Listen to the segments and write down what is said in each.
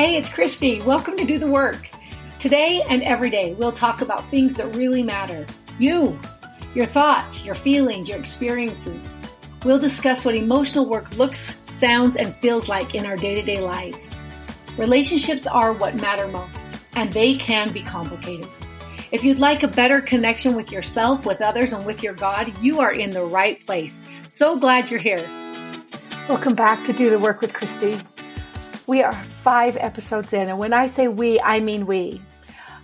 Hey, it's Kristi. Welcome to Do the Work. Today and every day, we'll talk about things that really matter. You, your thoughts, your feelings, your experiences. We'll discuss what emotional work looks, sounds, and feels like in our day to day lives. Relationships are what matter most, and they can be complicated. If you'd like a better connection with yourself, with others, and with your God, you are in the right place. So glad you're here. Welcome back to Do the Work with Kristi. We are five episodes in, and when I say we, I mean we.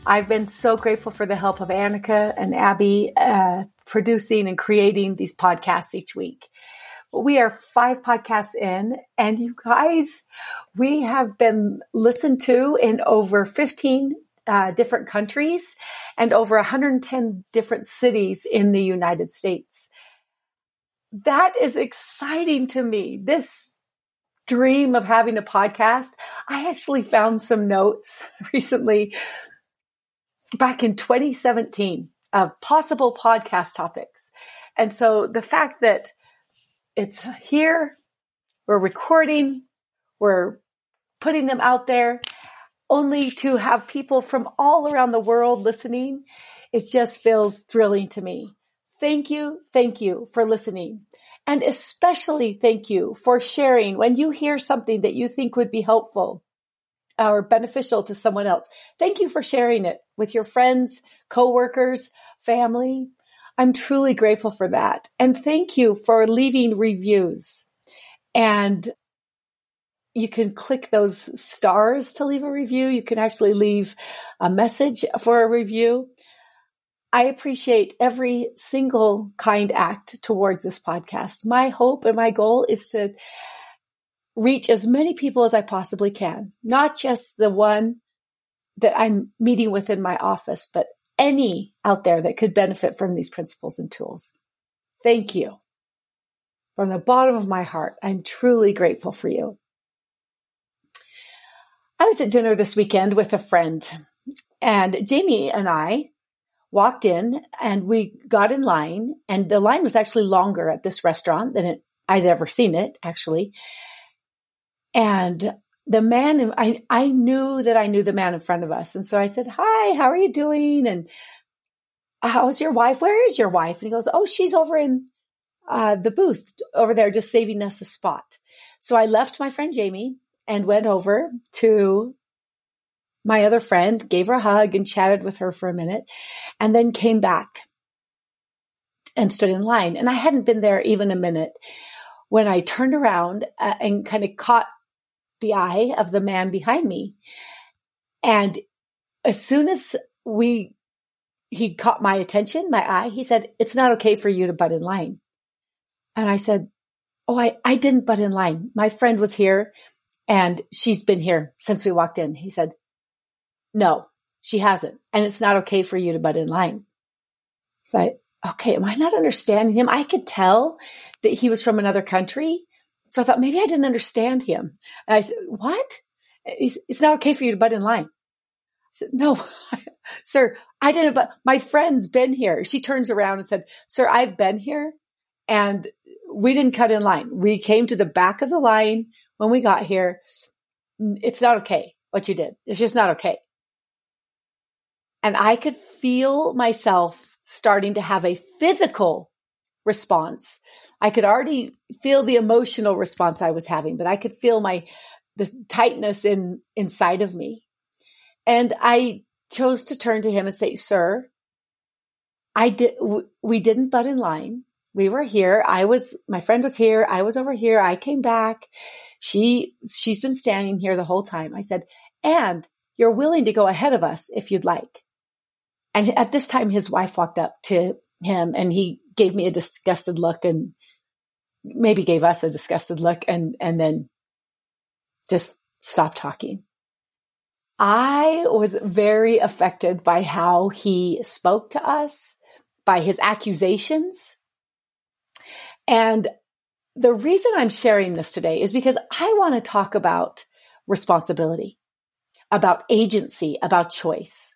I've been so grateful for the help of Annika and Abby uh, producing and creating these podcasts each week. We are five podcasts in, and you guys, we have been listened to in over 15 uh, different countries and over 110 different cities in the United States. That is exciting to me. This dream of having a podcast, I actually found some notes recently back in 2017 of possible podcast topics. And so the fact that it's here, we're recording, we're putting them out there only to have people from all around the world listening, it just feels thrilling to me. Thank you. Thank you for listening. And especially thank you for sharing when you hear something that you think would be helpful or beneficial to someone else. Thank you for sharing it with your friends, coworkers, family. I'm truly grateful for that. And thank you for leaving reviews. And you can click those stars to leave a review. You can actually leave a message for a review. I appreciate every single kind act towards this podcast. My hope and my goal is to reach as many people as I possibly can, not just the one that I'm meeting with in my office, but any out there that could benefit from these principles and tools. Thank you. From the bottom of my heart, I'm truly grateful for you. I was at dinner this weekend with a friend, and Jamie and I walked in and we got in line and the line was actually longer at this restaurant than it, I'd ever seen it actually. And the man, I, I knew that I knew the man in front of us. And so I said, hi, how are you doing? And how's your wife? Where is your wife? And he goes, oh, she's over in uh, the booth over there, just saving us a spot. So I left my friend Jamie and went over to my other friend, gave her a hug and chatted with her for a minute, and then came back and stood in line. And I hadn't been there even a minute when I turned around uh, and kind of caught the eye of the man behind me. And as soon as we, he caught my attention, my eye, he said, it's not okay for you to butt in line. And I said, Oh, I, I didn't butt in line. My friend was here and she's been here since we walked in. He said, no, she hasn't. And it's not okay for you to butt in line. So I, okay, am I not understanding him? I could tell that he was from another country. So I thought maybe I didn't understand him. And I said, what? It's, it's not okay for you to butt in line. I said, no, sir, I didn't, but my friend's been here. She turns around and said, sir, I've been here and we didn't cut in line. We came to the back of the line when we got here. It's not okay what you did. It's just not okay. And I could feel myself starting to have a physical response. I could already feel the emotional response I was having, but I could feel my, this tightness in, inside of me. And I chose to turn to him and say, sir, I did, we didn't butt in line. We were here. I was, my friend was here. I was over here. I came back. She, she's been standing here the whole time. I said, and you're willing to go ahead of us if you'd like. And at this time, his wife walked up to him and he gave me a disgusted look and maybe gave us a disgusted look and, and then just stopped talking. I was very affected by how he spoke to us, by his accusations. And the reason I'm sharing this today is because I want to talk about responsibility, about agency, about choice.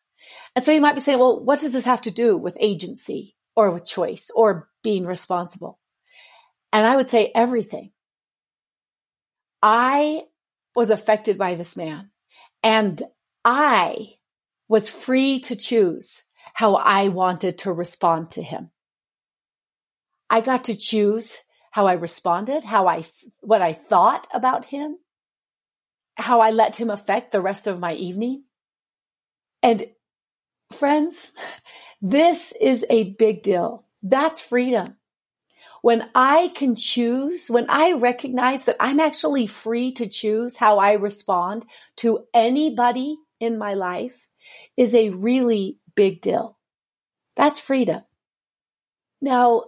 And so you might be saying, well, what does this have to do with agency or with choice or being responsible? And I would say everything. I was affected by this man And I was free to choose how I wanted to respond to him. I got to choose how I responded, how I, what I thought about him, how I let him affect the rest of my evening. And friends, this is a big deal. That's freedom. When I can choose, when I recognize that I'm actually free to choose how I respond to anybody in my life is a really big deal. That's freedom. Now,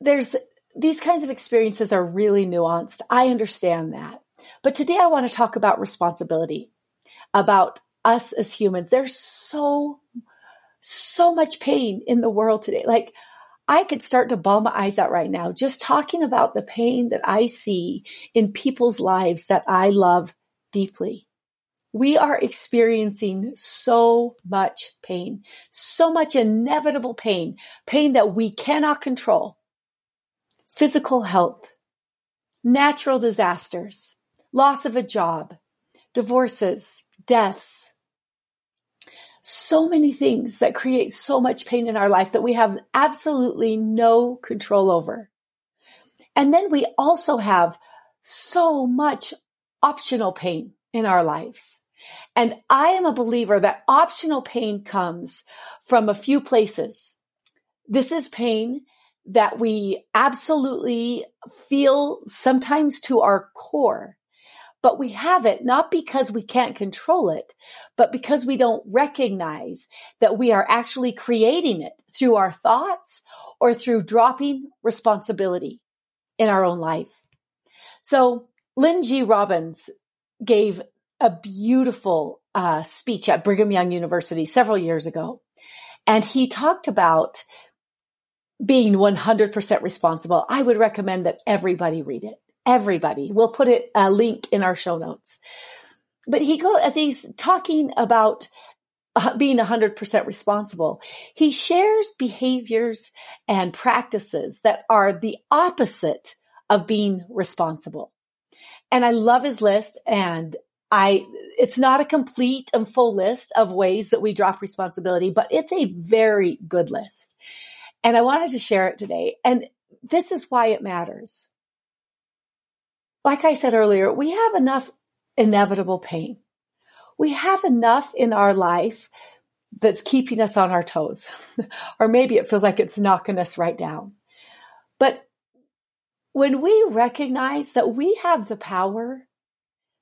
there's these kinds of experiences are really nuanced. I understand that. But today I want to talk about responsibility, about us as humans. There's so, so much pain in the world today. Like, I could start to bawl my eyes out right now just talking about the pain that I see in people's lives that I love deeply. We are experiencing so much pain, so much inevitable pain, pain that we cannot control. Physical health, natural disasters, loss of a job, divorces, deaths, so many things that create so much pain in our life that we have absolutely no control over. And then we also have so much optional pain in our lives. And I am a believer that optional pain comes from a few places. This is pain that we absolutely feel sometimes to our core but we have it not because we can't control it, but because we don't recognize that we are actually creating it through our thoughts or through dropping responsibility in our own life. So Lynn G. Robbins gave a beautiful uh, speech at Brigham Young University several years ago. And he talked about being 100% responsible. I would recommend that everybody read it everybody. We'll put it a link in our show notes. But he go as he's talking about uh, being 100% responsible, he shares behaviors and practices that are the opposite of being responsible. And I love his list and I, it's not a complete and full list of ways that we drop responsibility, but it's a very good list. And I wanted to share it today. And this is why it matters like I said earlier, we have enough inevitable pain. We have enough in our life that's keeping us on our toes. or maybe it feels like it's knocking us right down. But when we recognize that we have the power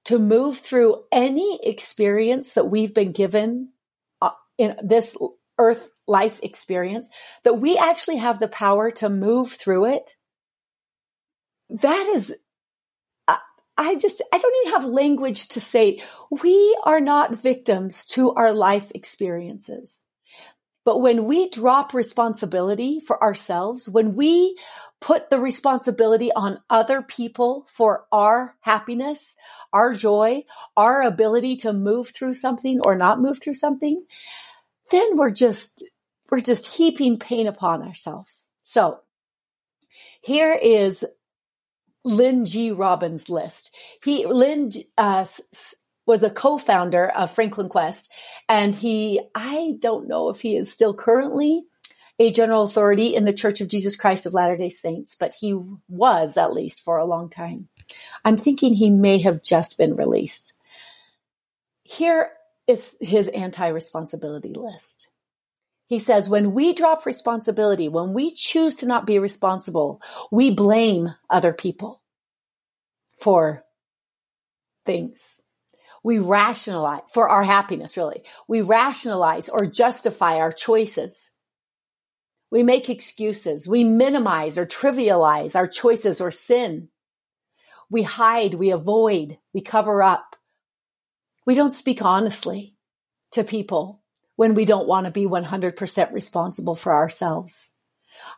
to move through any experience that we've been given uh, in this earth life experience, that we actually have the power to move through it, that is I just, I don't even have language to say we are not victims to our life experiences. But when we drop responsibility for ourselves, when we put the responsibility on other people for our happiness, our joy, our ability to move through something or not move through something, then we're just, we're just heaping pain upon ourselves. So here is Lynn G. Robbins list. He Lynn uh, was a co-founder of Franklin Quest, and he I don't know if he is still currently a general authority in the Church of Jesus Christ of Latter Day Saints, but he was at least for a long time. I'm thinking he may have just been released. Here is his anti-responsibility list. He says, when we drop responsibility, when we choose to not be responsible, we blame other people for things. We rationalize for our happiness, really. We rationalize or justify our choices. We make excuses. We minimize or trivialize our choices or sin. We hide, we avoid, we cover up. We don't speak honestly to people when we don't want to be 100% responsible for ourselves.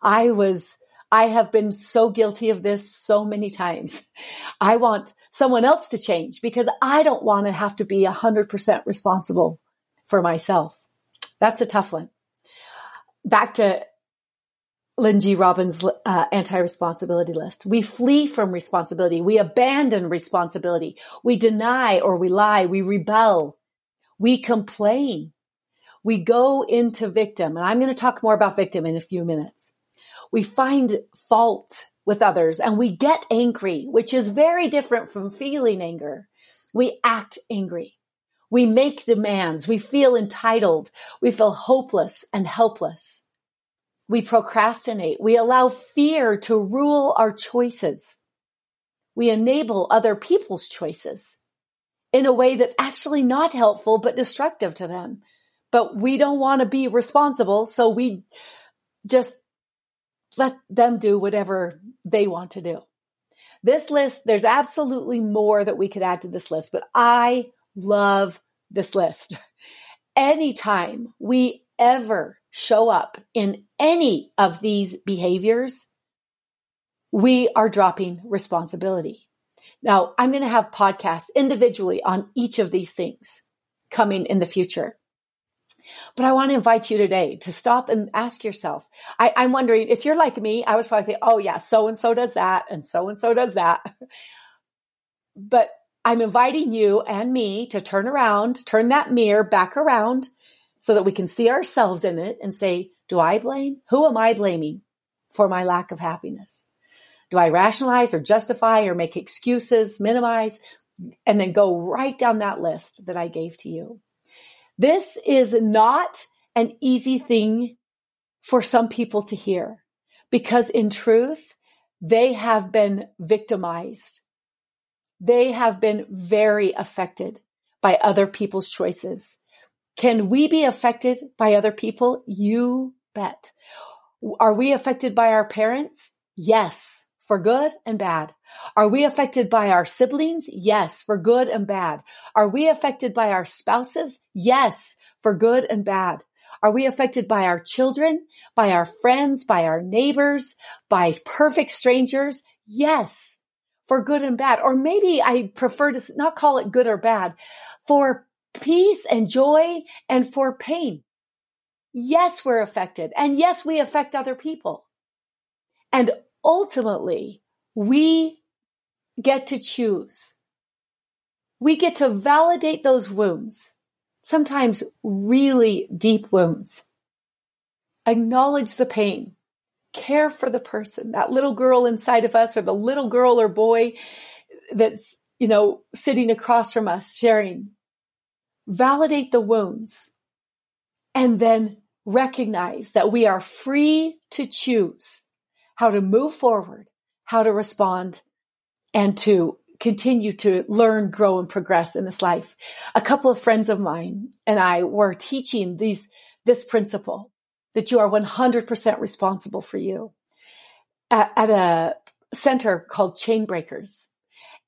I was, I have been so guilty of this so many times. I want someone else to change because I don't want to have to be 100% responsible for myself. That's a tough one. Back to Lynn. Robbins' uh, anti-responsibility list. We flee from responsibility. We abandon responsibility. We deny or we lie. We rebel. We complain. We go into victim. And I'm going to talk more about victim in a few minutes. We find fault with others and we get angry, which is very different from feeling anger. We act angry. We make demands. We feel entitled. We feel hopeless and helpless. We procrastinate. We allow fear to rule our choices. We enable other people's choices in a way that's actually not helpful, but destructive to them. But we don't want to be responsible. So we just let them do whatever they want to do. This list, there's absolutely more that we could add to this list, but I love this list. Anytime we ever show up in any of these behaviors, we are dropping responsibility. Now, I'm going to have podcasts individually on each of these things coming in the future. But I want to invite you today to stop and ask yourself. I, am wondering if you're like me, I was probably thinking, oh yeah, so and so does that, and so and so does that. But I'm inviting you and me to turn around, turn that mirror back around so that we can see ourselves in it and say, do I blame? Who am I blaming for my lack of happiness? Do I rationalize or justify or make excuses, minimize, and then go right down that list that I gave to you? This is not an easy thing for some people to hear because in truth, they have been victimized they have been very affected by other people's choices. Can we be affected by other people? You bet. Are we affected by our parents? Yes, for good and bad. Are we affected by our siblings? Yes, for good and bad. Are we affected by our spouses? Yes, for good and bad. Are we affected by our children, by our friends, by our neighbors, by perfect strangers? Yes for good and bad. Or maybe I prefer to not call it good or bad for peace and joy and for pain. Yes, we're affected. And yes, we affect other people. And ultimately, we get to choose. We get to validate those wounds, sometimes really deep wounds. Acknowledge the pain care for the person, that little girl inside of us or the little girl or boy that's, you know, sitting across from us sharing. Validate the wounds and then recognize that we are free to choose how to move forward, how to respond and to continue to learn, grow and progress in this life. A couple of friends of mine and I were teaching these, this principle that you are 100% responsible for you at, at a center called Chainbreakers.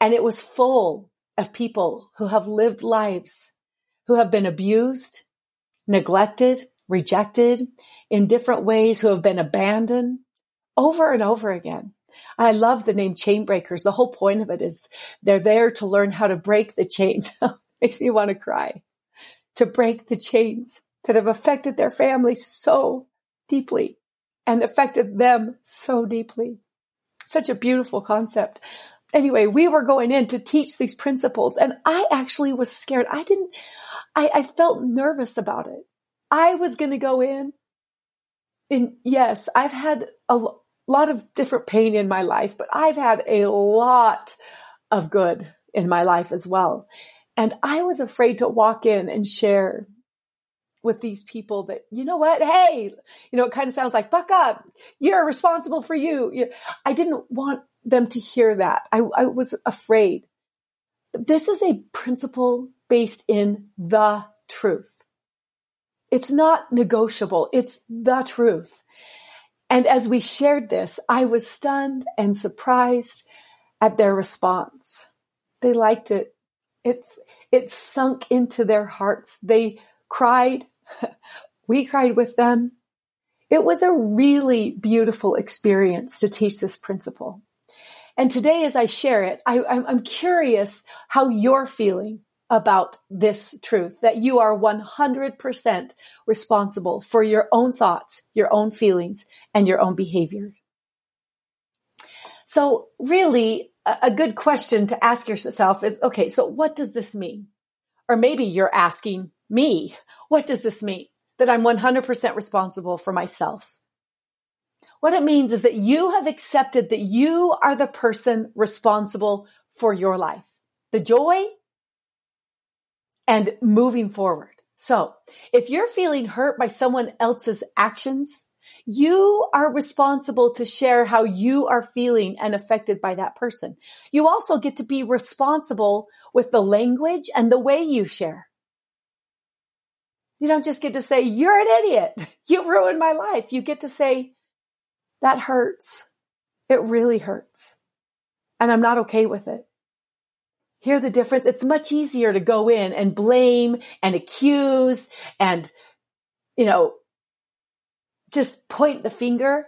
And it was full of people who have lived lives, who have been abused, neglected, rejected in different ways, who have been abandoned over and over again. I love the name chain breakers. The whole point of it is they're there to learn how to break the chains. Makes me want to cry. To break the chains that have affected their family so deeply and affected them so deeply. Such a beautiful concept. Anyway, we were going in to teach these principles and I actually was scared. I didn't, I, I felt nervous about it. I was going to go in and yes, I've had a lot of different pain in my life, but I've had a lot of good in my life as well. And I was afraid to walk in and share with these people that, you know what? Hey, you know, it kind of sounds like, buck up. You're responsible for you. I didn't want them to hear that. I, I was afraid. This is a principle based in the truth. It's not negotiable. It's the truth. And as we shared this, I was stunned and surprised at their response. They liked it. It, it sunk into their hearts. They cried we cried with them. It was a really beautiful experience to teach this principle. And today, as I share it, I, am curious how you're feeling about this truth that you are 100% responsible for your own thoughts, your own feelings, and your own behavior. So really a good question to ask yourself is, okay, so what does this mean? Or maybe you're asking me, what does this mean? That I'm 100% responsible for myself. What it means is that you have accepted that you are the person responsible for your life, the joy and moving forward. So if you're feeling hurt by someone else's actions, you are responsible to share how you are feeling and affected by that person. You also get to be responsible with the language and the way you share. You don't just get to say, you're an idiot. You ruined my life. You get to say, that hurts. It really hurts. And I'm not okay with it. Hear the difference? It's much easier to go in and blame and accuse and, you know, just point the finger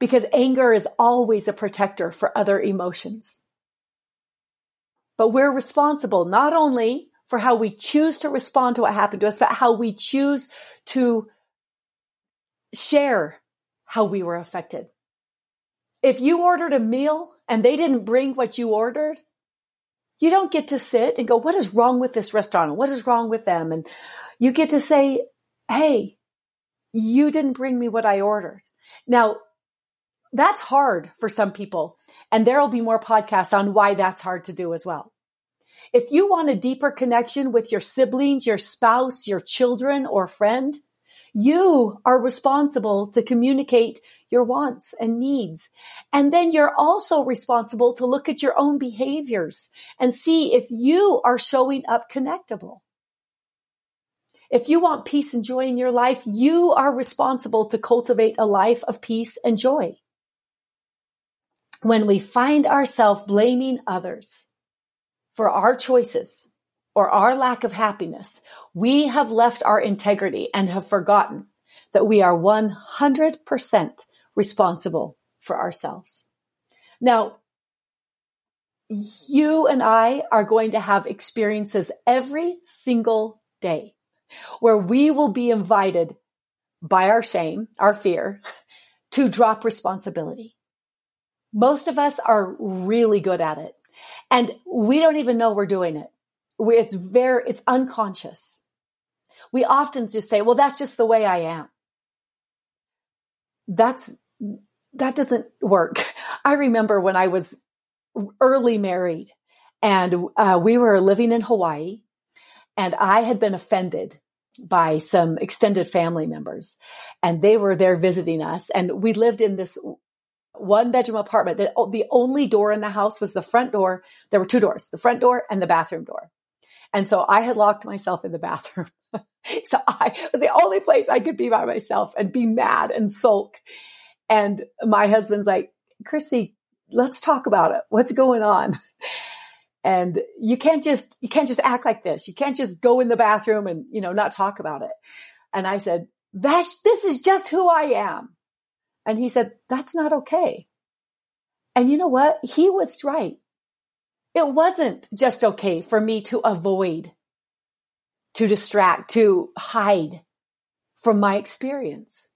because anger is always a protector for other emotions. But we're responsible not only for how we choose to respond to what happened to us, but how we choose to share how we were affected. If you ordered a meal and they didn't bring what you ordered, you don't get to sit and go, what is wrong with this restaurant? What is wrong with them? And you get to say, Hey, you didn't bring me what I ordered. Now that's hard for some people. And there'll be more podcasts on why that's hard to do as well. If you want a deeper connection with your siblings, your spouse, your children or friend, you are responsible to communicate your wants and needs. And then you're also responsible to look at your own behaviors and see if you are showing up connectable. If you want peace and joy in your life, you are responsible to cultivate a life of peace and joy. When we find ourselves blaming others for our choices, or our lack of happiness, we have left our integrity and have forgotten that we are 100% responsible for ourselves. Now, you and I are going to have experiences every single day where we will be invited by our shame, our fear, to drop responsibility. Most of us are really good at it and we don't even know we're doing it it's very, it's unconscious. We often just say, well, that's just the way I am. That's, that doesn't work. I remember when I was early married and uh, we were living in Hawaii and I had been offended by some extended family members and they were there visiting us and we lived in this one bedroom apartment that the only door in the house was the front door. There were two doors, the front door and the bathroom door. And so I had locked myself in the bathroom. so I was the only place I could be by myself and be mad and sulk. And my husband's like, Chrissy, let's talk about it. What's going on? And you can't just, you can't just act like this. You can't just go in the bathroom and, you know, not talk about it. And I said, that's, this is just who I am. And he said, that's not okay. And you know what? He was right. It wasn't just okay for me to avoid, to distract, to hide from my experience.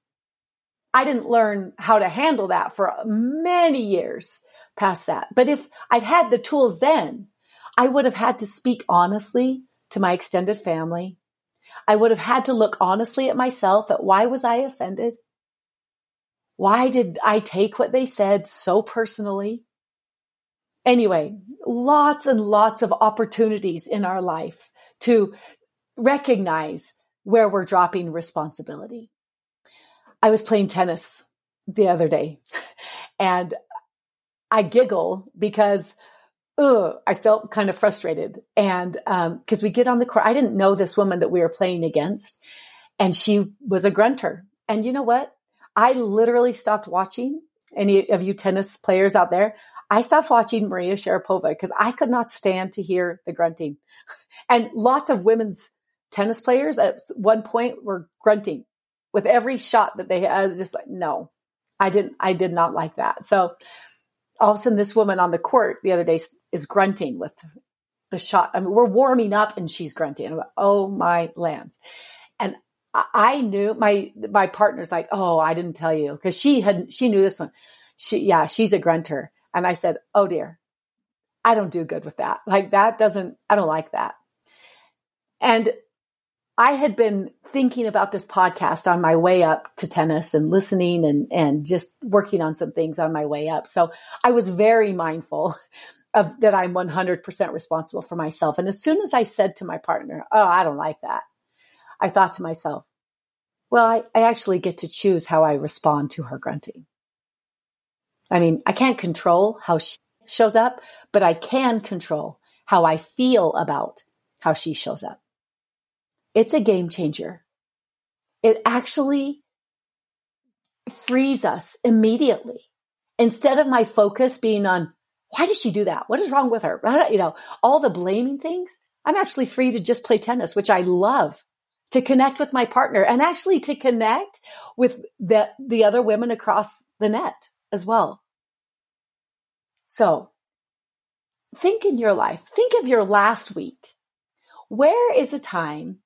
I didn't learn how to handle that for many years past that. But if I'd had the tools then, I would have had to speak honestly to my extended family. I would have had to look honestly at myself at why was I offended? Why did I take what they said so personally? Anyway, lots and lots of opportunities in our life to recognize where we're dropping responsibility. I was playing tennis the other day and I giggle because ugh, I felt kind of frustrated. And because um, we get on the court, I didn't know this woman that we were playing against, and she was a grunter. And you know what? I literally stopped watching. Any of you tennis players out there? I stopped watching Maria Sharapova because I could not stand to hear the grunting. And lots of women's tennis players at one point were grunting with every shot that they had. Just like, no, I didn't, I did not like that. So all of a sudden this woman on the court the other day is grunting with the shot. I mean, we're warming up and she's grunting. Like, oh my lands. And I knew my, my partner's like, oh, I didn't tell you because she had, she knew this one. She, yeah, she's a grunter. And I said, oh dear, I don't do good with that. Like that doesn't, I don't like that. And I had been thinking about this podcast on my way up to tennis and listening and, and just working on some things on my way up. So I was very mindful of that I'm 100% responsible for myself. And as soon as I said to my partner, Oh, I don't like that. I thought to myself, well, I, I actually get to choose how I respond to her grunting. I mean, I can't control how she shows up, but I can control how I feel about how she shows up. It's a game changer. It actually frees us immediately. Instead of my focus being on, why does she do that? What is wrong with her? You know, all the blaming things. I'm actually free to just play tennis, which I love to connect with my partner and actually to connect with the, the other women across the net as well. So think in your life, think of your last week. Where is a time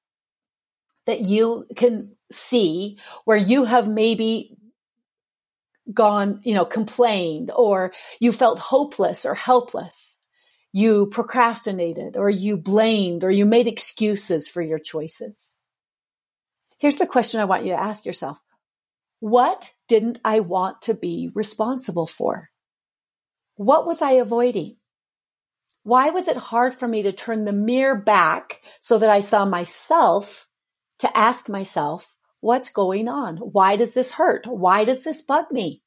that you can see where you have maybe gone, you know, complained or you felt hopeless or helpless. You procrastinated or you blamed or you made excuses for your choices. Here's the question I want you to ask yourself. What didn't I want to be responsible for? What was I avoiding? Why was it hard for me to turn the mirror back so that I saw myself to ask myself, what's going on? Why does this hurt? Why does this bug me?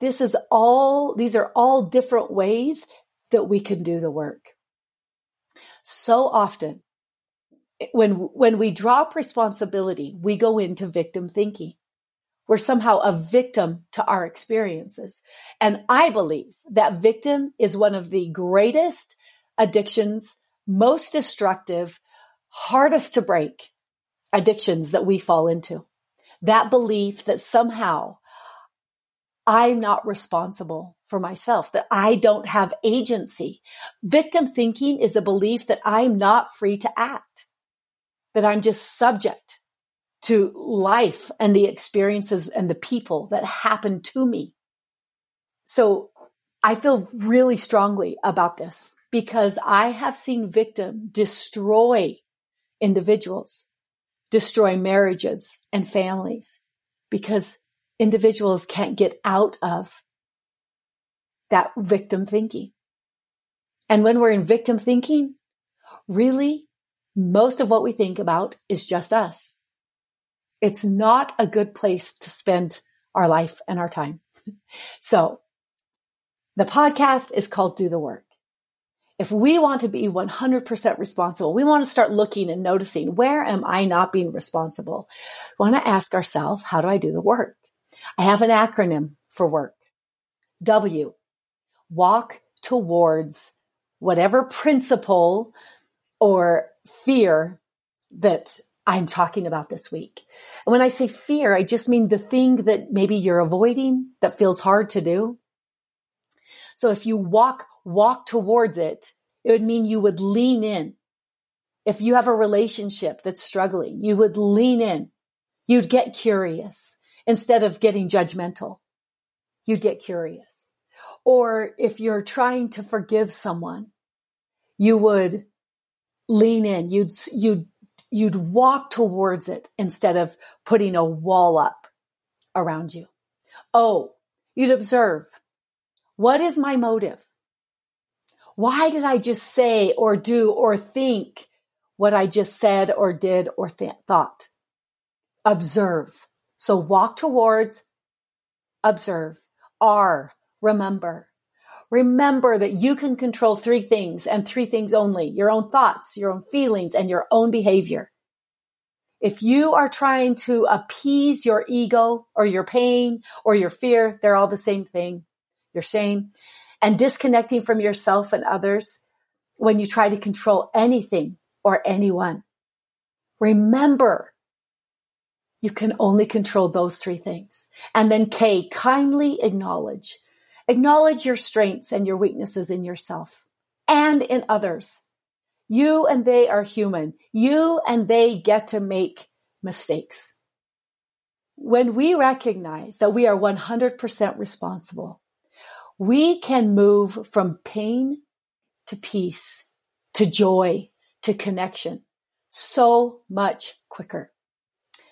This is all, these are all different ways that we can do the work. So often when, when we drop responsibility, we go into victim thinking. We're somehow a victim to our experiences. And I believe that victim is one of the greatest addictions, most destructive, hardest to break addictions that we fall into. That belief that somehow I'm not responsible for myself, that I don't have agency. Victim thinking is a belief that I'm not free to act, that I'm just subject to life and the experiences and the people that happen to me. So I feel really strongly about this because I have seen victim destroy individuals destroy marriages and families because individuals can't get out of that victim thinking. And when we're in victim thinking, really, most of what we think about is just us. It's not a good place to spend our life and our time. so the podcast is called Do the Work if we want to be 100% responsible, we want to start looking and noticing where am I not being responsible? We want to ask ourselves, how do I do the work? I have an acronym for work. W, walk towards whatever principle or fear that I'm talking about this week. And when I say fear, I just mean the thing that maybe you're avoiding that feels hard to do. So if you walk walk towards it, it would mean you would lean in. If you have a relationship that's struggling, you would lean in. You'd get curious instead of getting judgmental. You'd get curious. Or if you're trying to forgive someone, you would lean in. You'd, you'd, you'd walk towards it instead of putting a wall up around you. Oh, you'd observe. What is my motive? Why did I just say or do or think what I just said or did or th- thought? Observe. So walk towards, observe. are, remember. Remember that you can control three things and three things only your own thoughts, your own feelings, and your own behavior. If you are trying to appease your ego or your pain or your fear, they're all the same thing. Your shame and disconnecting from yourself and others when you try to control anything or anyone. Remember, you can only control those three things. And then K, kindly acknowledge. Acknowledge your strengths and your weaknesses in yourself and in others. You and they are human. You and they get to make mistakes. When we recognize that we are 100% responsible, we can move from pain to peace, to joy, to connection so much quicker.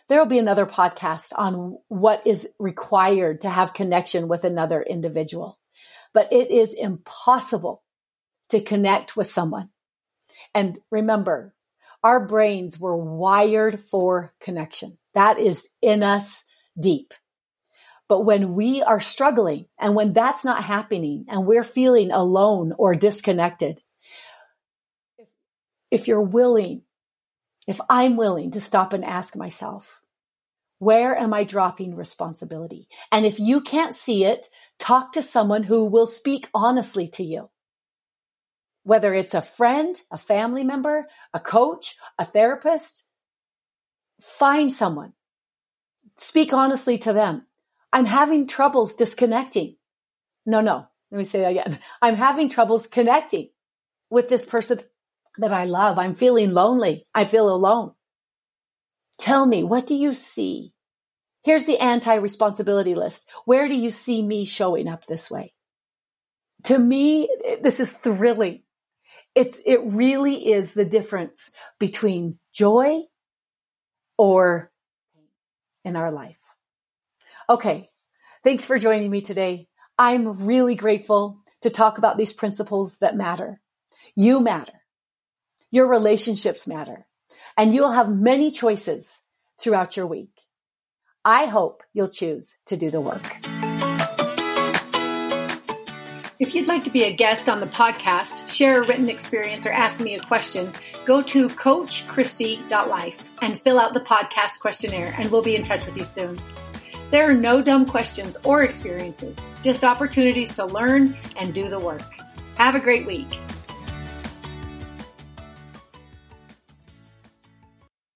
There will be another podcast on what is required to have connection with another individual, but it is impossible to connect with someone. And remember, our brains were wired for connection. That is in us deep. But when we are struggling and when that's not happening and we're feeling alone or disconnected, if you're willing, if I'm willing to stop and ask myself, where am I dropping responsibility? And if you can't see it, talk to someone who will speak honestly to you. Whether it's a friend, a family member, a coach, a therapist, find someone. Speak honestly to them. I'm having troubles disconnecting. No, no. Let me say that again. I'm having troubles connecting with this person that I love. I'm feeling lonely. I feel alone. Tell me, what do you see? Here's the anti-responsibility list. Where do you see me showing up this way? To me, this is thrilling. It's, it really is the difference between joy or in our life. Okay. Thanks for joining me today. I'm really grateful to talk about these principles that matter. You matter. Your relationships matter and you'll have many choices throughout your week. I hope you'll choose to do the work. If you'd like to be a guest on the podcast, share a written experience, or ask me a question, go to coachkristi.life and fill out the podcast questionnaire, and we'll be in touch with you soon. There are no dumb questions or experiences, just opportunities to learn and do the work. Have a great week.